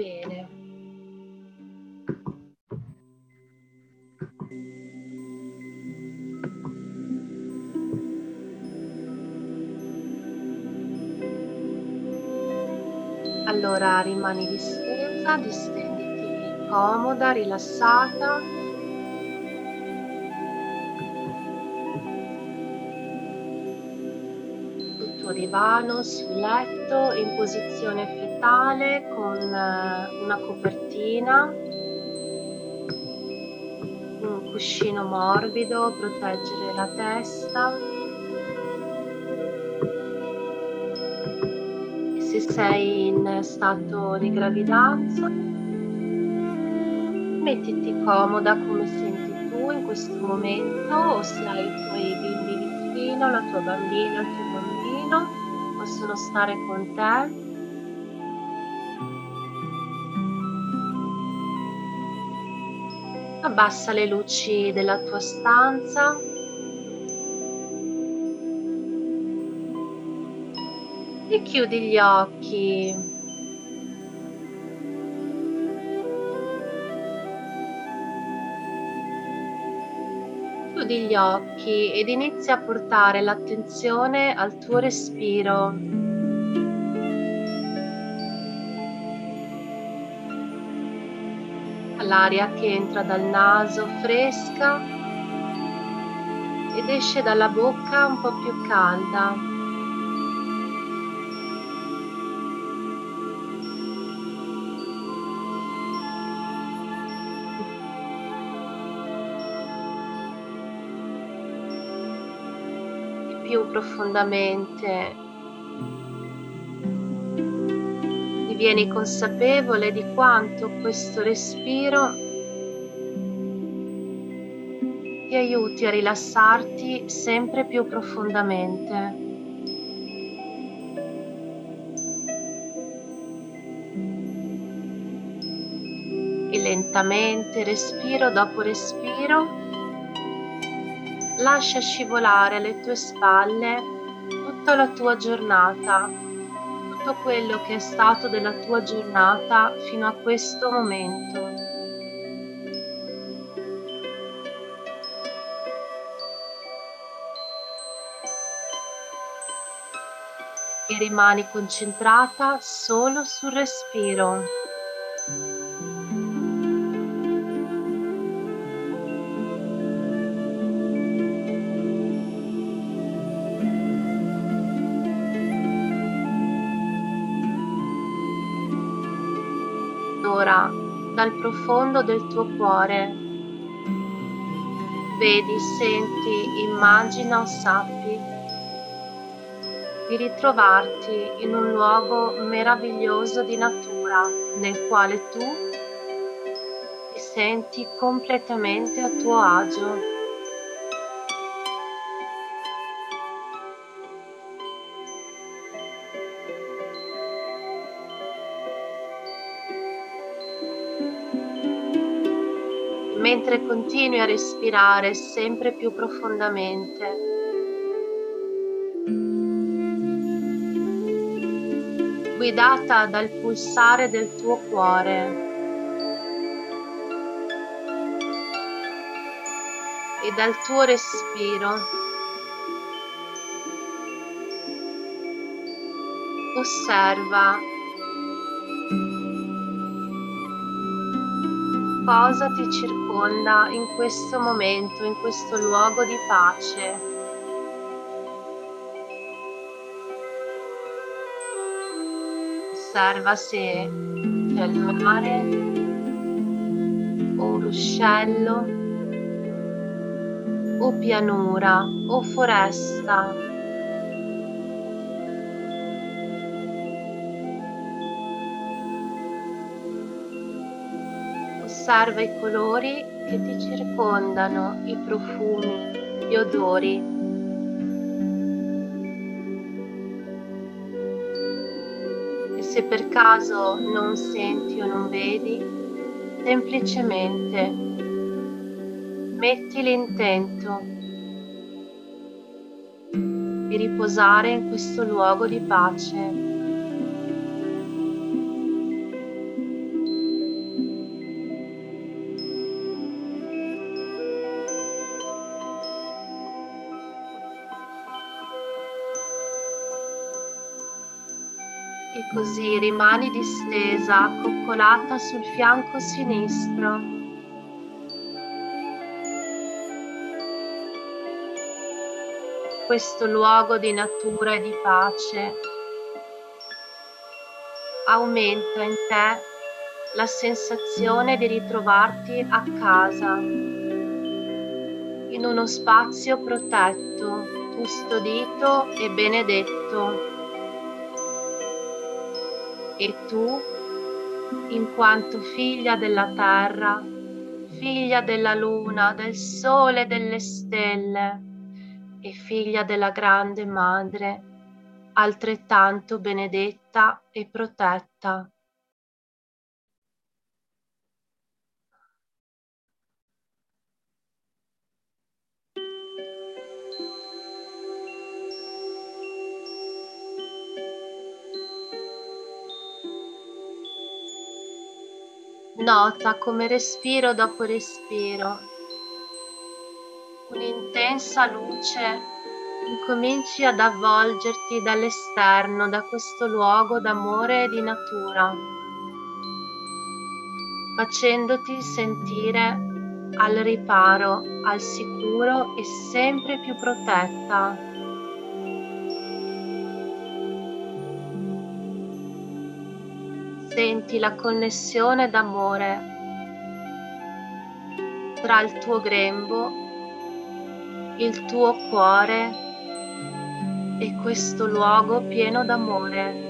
Bene. Allora rimani distesa, distenditi comoda, rilassata. Sul tuo divano, sul letto, in posizione fetale con eh, una copertina, un cuscino morbido, proteggere la testa. sei in stato di gravidanza, mettiti comoda come senti tu in questo momento o se hai i tuoi bimbi vicino, la tua bambina, il tuo bambino, possono stare con te. Abbassa le luci della tua stanza e chiudi gli occhi. Chiudi gli occhi ed inizia a portare l'attenzione al tuo respiro. All'aria che entra dal naso fresca ed esce dalla bocca un po' più calda. più profondamente divieni consapevole di quanto questo respiro ti aiuti a rilassarti sempre più profondamente. E lentamente, respiro dopo respiro, lascia scivolare alle tue spalle tutta la tua giornata, tutto quello che è stato della tua giornata fino a questo momento. E rimani concentrata solo sul respiro. Dal profondo del tuo cuore. Vedi, senti, immagina o sappi di ritrovarti in un luogo meraviglioso di natura nel quale tu ti senti completamente a tuo agio. Mentre continui a respirare sempre più profondamente. Guidata dal pulsare del tuo cuore. E dal tuo respiro. Osserva cosa ti circonda in questo momento, in questo luogo di pace. Osserva se c'è il mare o un ruscello o pianura o foresta osserva i colori che ti circondano, i profumi, gli odori. E se per caso non senti o non vedi, semplicemente metti l'intento di riposare in questo luogo di pace. Così rimani distesa, coccolata sul fianco sinistro. Questo luogo di natura e di pace aumenta in te la sensazione di ritrovarti a casa, in uno spazio protetto, custodito e benedetto. E tu, in quanto figlia della terra, figlia della luna, del sole e delle stelle, e figlia della grande madre, altrettanto benedetta e protetta. Nota come respiro dopo respiro un'intensa luce incominci ad avvolgerti dall'esterno, da questo luogo d'amore e di natura, facendoti sentire al riparo, al sicuro e sempre più protetta. Senti la connessione d'amore tra il tuo grembo, il tuo cuore e questo luogo pieno d'amore.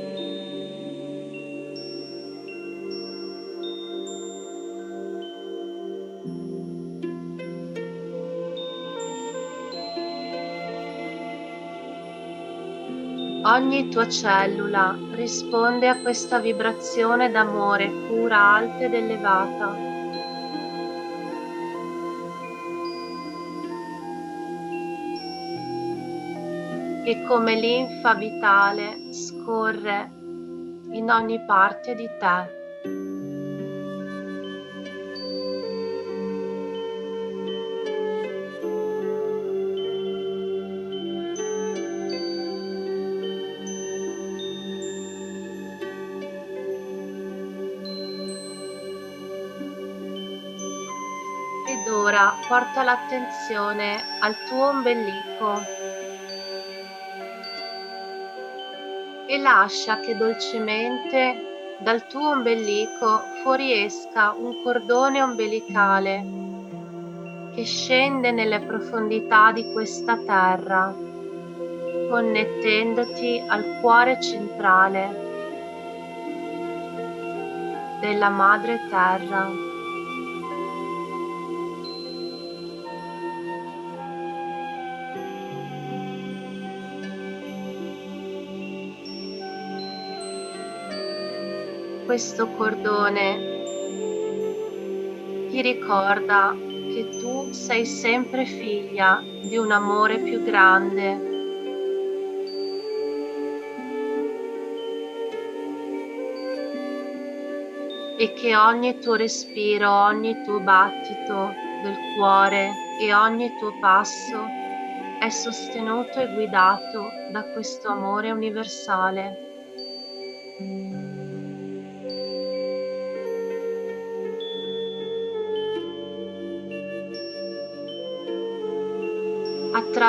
Ogni tua cellula risponde a questa vibrazione d'amore pura, alta ed elevata. Che come linfa vitale scorre in ogni parte di te. Porta l'attenzione al tuo ombelico e lascia che dolcemente dal tuo ombelico fuoriesca un cordone ombelicale che scende nelle profondità di questa terra, connettendoti al cuore centrale della madre terra. Questo cordone ti ricorda che tu sei sempre figlia di un amore più grande. E che ogni tuo respiro, ogni tuo battito del cuore e ogni tuo passo è sostenuto e guidato da questo amore universale.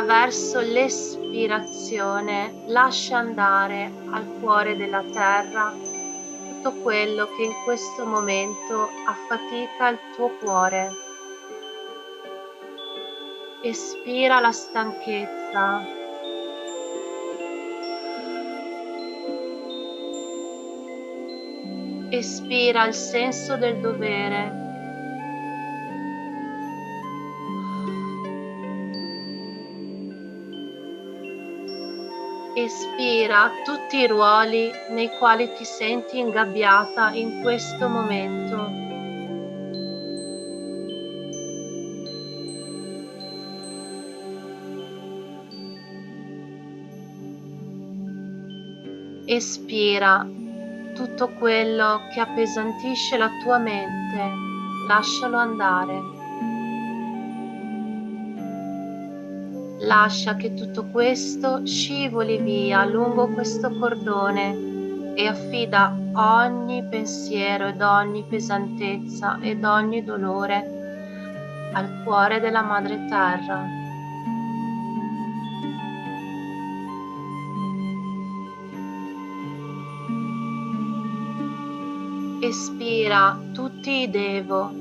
Attraverso l'espirazione lascia andare al cuore della terra tutto quello che in questo momento affatica il tuo cuore. Espira la stanchezza. Espira il senso del dovere. Espira tutti i ruoli nei quali ti senti ingabbiata in questo momento. Espira tutto quello che appesantisce la tua mente, lascialo andare. Lascia che tutto questo scivoli via lungo questo cordone e affida ogni pensiero ed ogni pesantezza ed ogni dolore al cuore della Madre Terra. Espira tutti i devo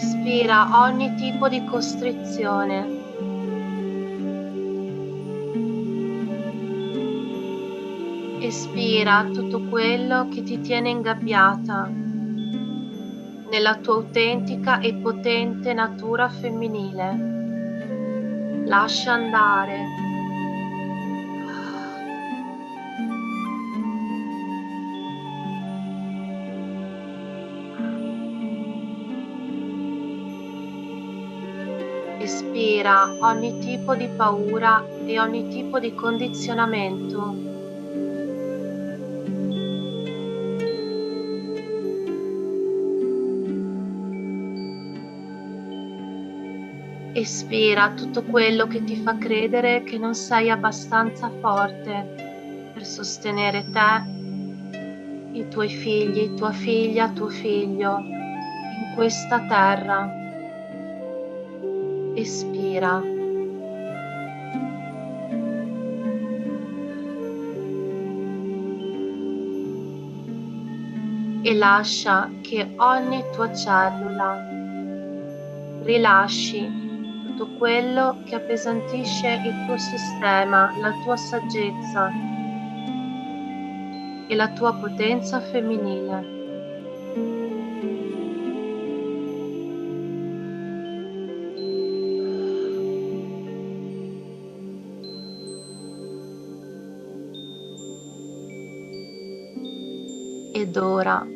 espira ogni tipo di costrizione. Espira tutto quello che ti tiene ingabbiata nella tua autentica e potente natura femminile. Lascia andare espira ogni tipo di paura e ogni tipo di condizionamento. Espira tutto quello che ti fa credere che non sei abbastanza forte per sostenere te, i tuoi figli, tua figlia, tuo figlio in questa terra espira. E lascia che ogni tua cellula rilasci tutto quello che appesantisce il tuo sistema, la tua saggezza e la tua potenza femminile. Ed ora,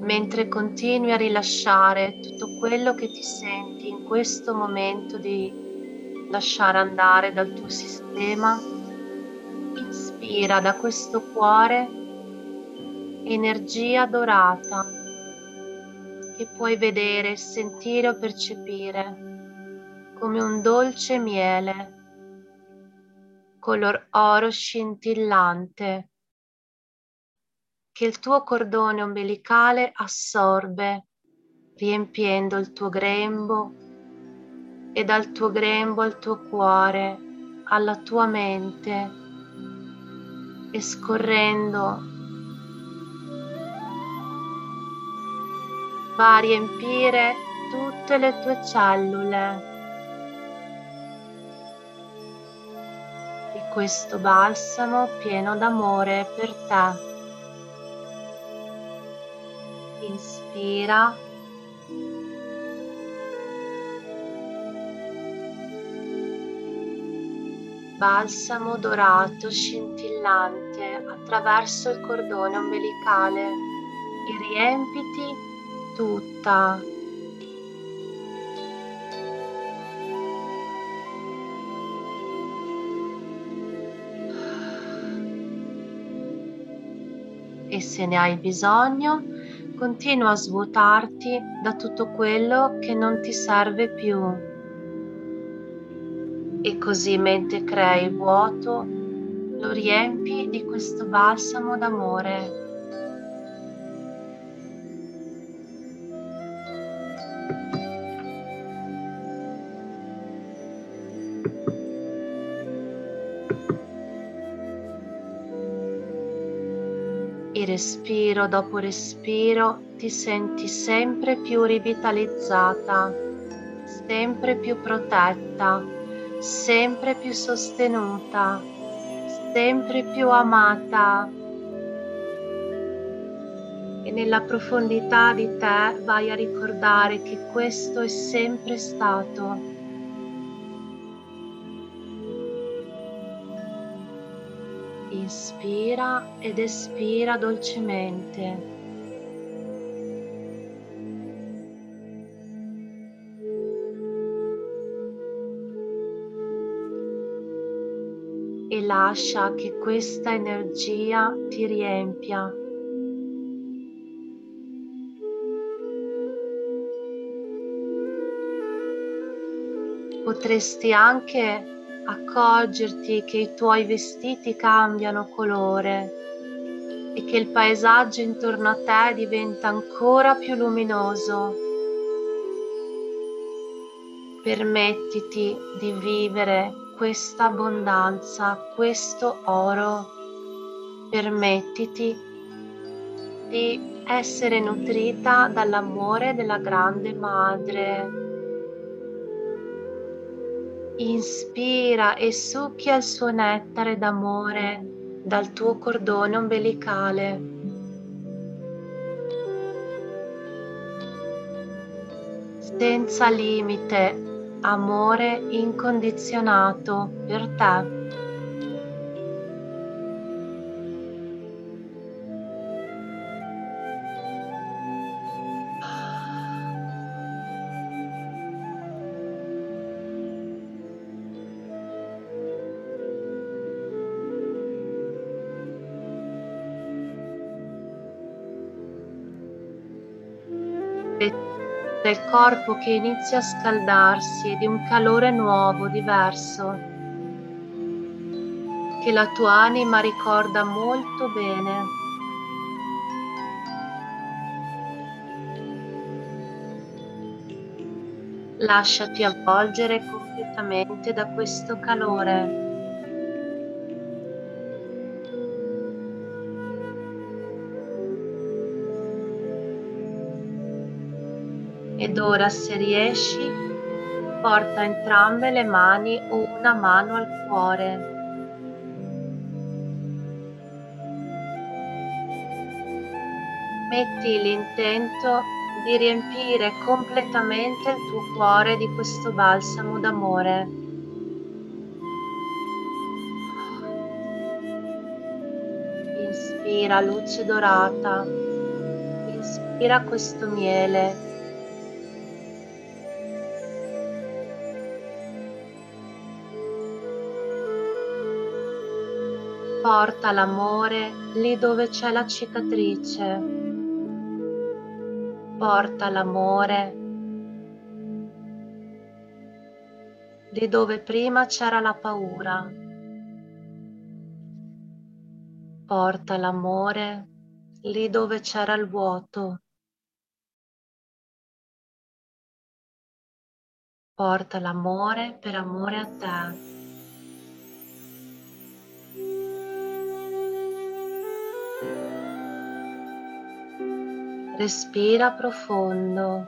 mentre continui a rilasciare tutto quello che ti senti in questo momento di lasciare andare dal tuo sistema, ispira da questo cuore energia dorata che puoi vedere, sentire o percepire come un dolce miele color oro scintillante che il tuo cordone ombelicale assorbe, riempiendo il tuo grembo e dal tuo grembo al tuo cuore, alla tua mente e scorrendo va a riempire tutte le tue cellule di questo balsamo pieno d'amore per te. Inspira. Balsamo dorato scintillante attraverso il cordone ombelicale e riempiti tutta e se ne hai bisogno continua a svuotarti da tutto quello che non ti serve più. E così mentre crei vuoto, lo riempi di questo balsamo d'amore. Respiro dopo respiro ti senti sempre più rivitalizzata, sempre più protetta, sempre più sostenuta, sempre più amata. E nella profondità di te vai a ricordare che questo è sempre stato inspira ed espira dolcemente. E lascia che questa energia ti riempia. Potresti anche accorgerti che i tuoi vestiti cambiano colore e che il paesaggio intorno a te diventa ancora più luminoso. Permettiti di vivere questa abbondanza, questo oro. Permettiti di essere nutrita dall'amore della grande madre. Inspira e succhia il suo nettare d'amore dal tuo cordone ombelicale. Senza limite, amore incondizionato per te. Del corpo che inizia a scaldarsi e di un calore nuovo, diverso, che la tua anima ricorda molto bene. Lasciati avvolgere completamente da questo calore. Ora se riesci, porta entrambe le mani o una mano al cuore. Metti l'intento di riempire completamente il tuo cuore di questo balsamo d'amore. Inspira luce dorata, inspira questo miele porta l'amore lì dove c'è la cicatrice. Porta l'amore lì dove prima c'era la paura. Porta l'amore lì dove c'era il vuoto. Porta l'amore per amore a te. Respira profondo.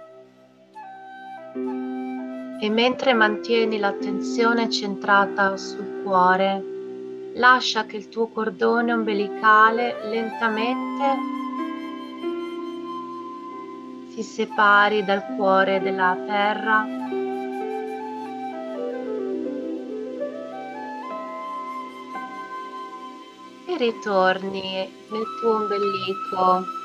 E mentre mantieni l'attenzione centrata sul cuore, lascia che il tuo cordone ombelicale lentamente si separi dal cuore della terra. E ritorni nel tuo ombelico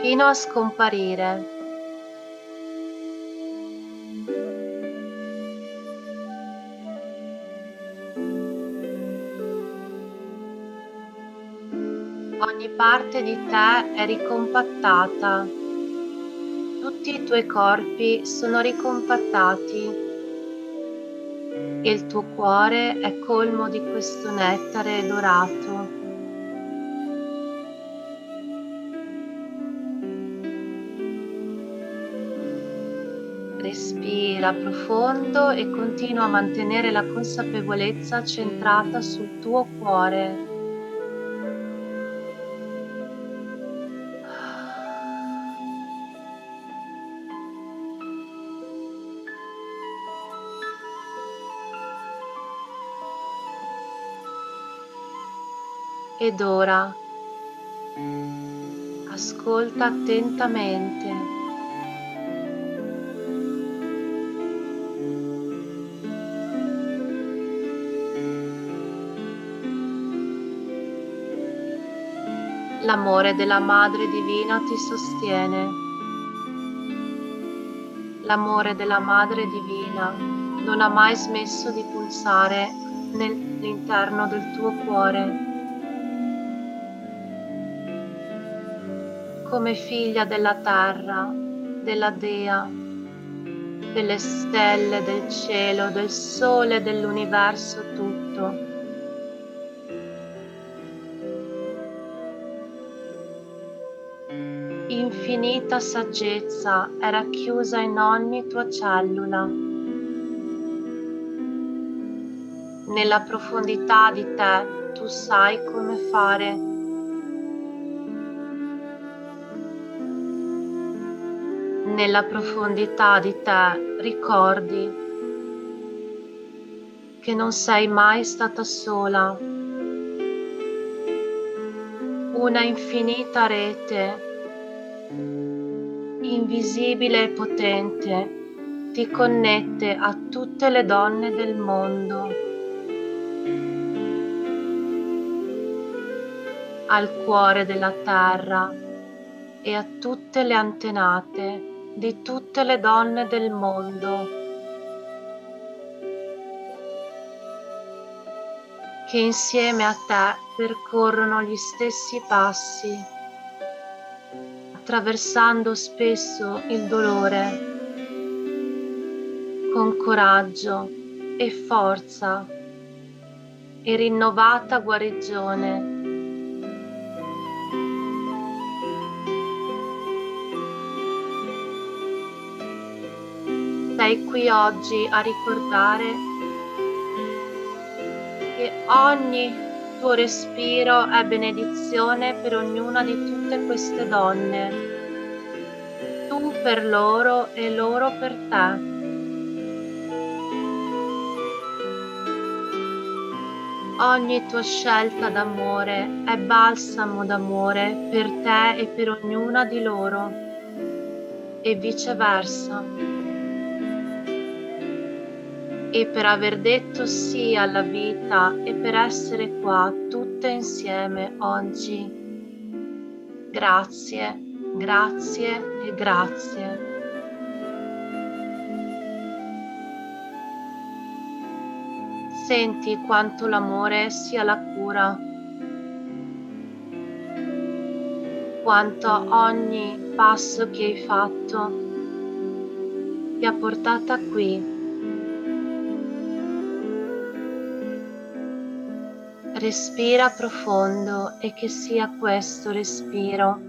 fino a scomparire. Ogni parte di te è ricompattata, tutti i tuoi corpi sono ricompattati e il tuo cuore è colmo di questo nettare dorato. Respira profondo e continua a mantenere la consapevolezza centrata sul tuo cuore. Ed ora ascolta attentamente L'amore della Madre Divina ti sostiene. L'amore della Madre Divina non ha mai smesso di pulsare nell'interno del tuo cuore. Come figlia della terra, della Dea, delle stelle, del cielo, del sole, dell'universo tutto. Infinita saggezza è racchiusa in ogni tua cellula. Nella profondità di te tu sai come fare nella profondità di te ricordi che non sei mai stata sola. Una infinita rete, invisibile e potente, ti connette a tutte le donne del mondo, al cuore della terra e a tutte le antenate di tutte le donne del mondo che insieme a te percorrono gli stessi passi, attraversando spesso il dolore con coraggio e forza e rinnovata guarigione. Sei qui oggi a ricordare che ogni tuo respiro è benedizione per ognuna di tutte queste donne, tu per loro e loro per te. Ogni tua scelta d'amore è balsamo d'amore per te e per ognuna di loro e viceversa e per aver detto sì alla vita e per essere qua tutte insieme oggi. Grazie, grazie e grazie. Senti quanto l'amore sia la cura, quanto ogni passo che hai fatto ti ha portata qui Respira profondo e che sia questo respiro.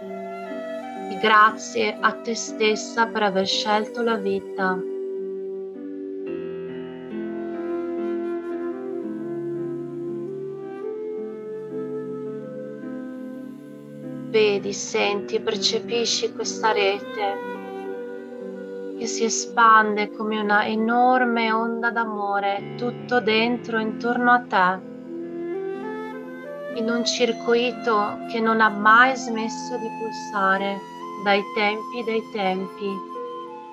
E grazie a te stessa per aver scelto la vita. Vedi, senti, percepisci questa rete che si espande come una enorme onda d'amore tutto dentro, intorno a te in un circuito che non ha mai smesso di pulsare dai tempi dei tempi,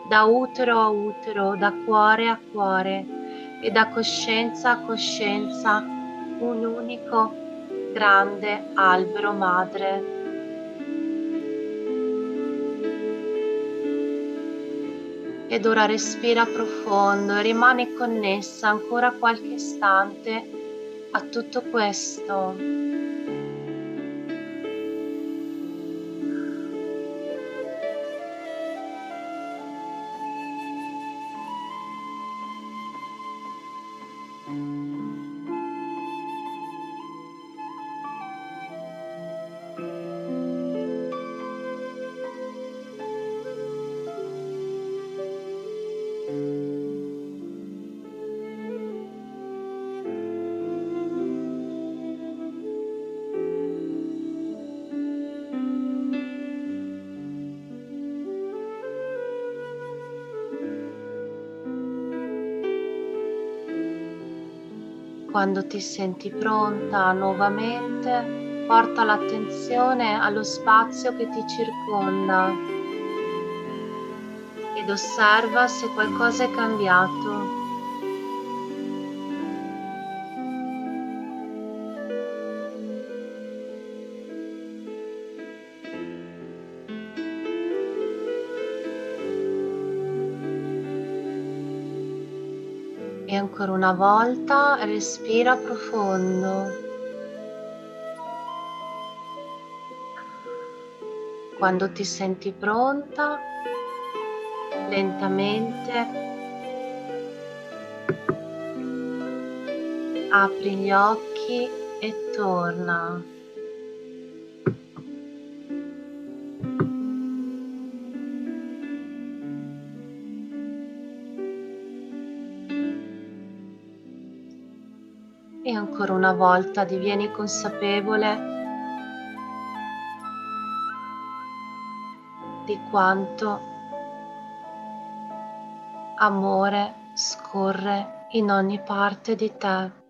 da utero a utero, da cuore a cuore e da coscienza a coscienza, un unico grande albero madre. Ed ora respira profondo e rimane connessa ancora qualche istante a tutto questo Quando ti senti pronta nuovamente, porta l'attenzione allo spazio che ti circonda ed osserva se qualcosa è cambiato. Ancora una volta respira profondo. Quando ti senti pronta, lentamente apri gli occhi e torna. Una volta divieni consapevole di quanto amore scorre in ogni parte di te.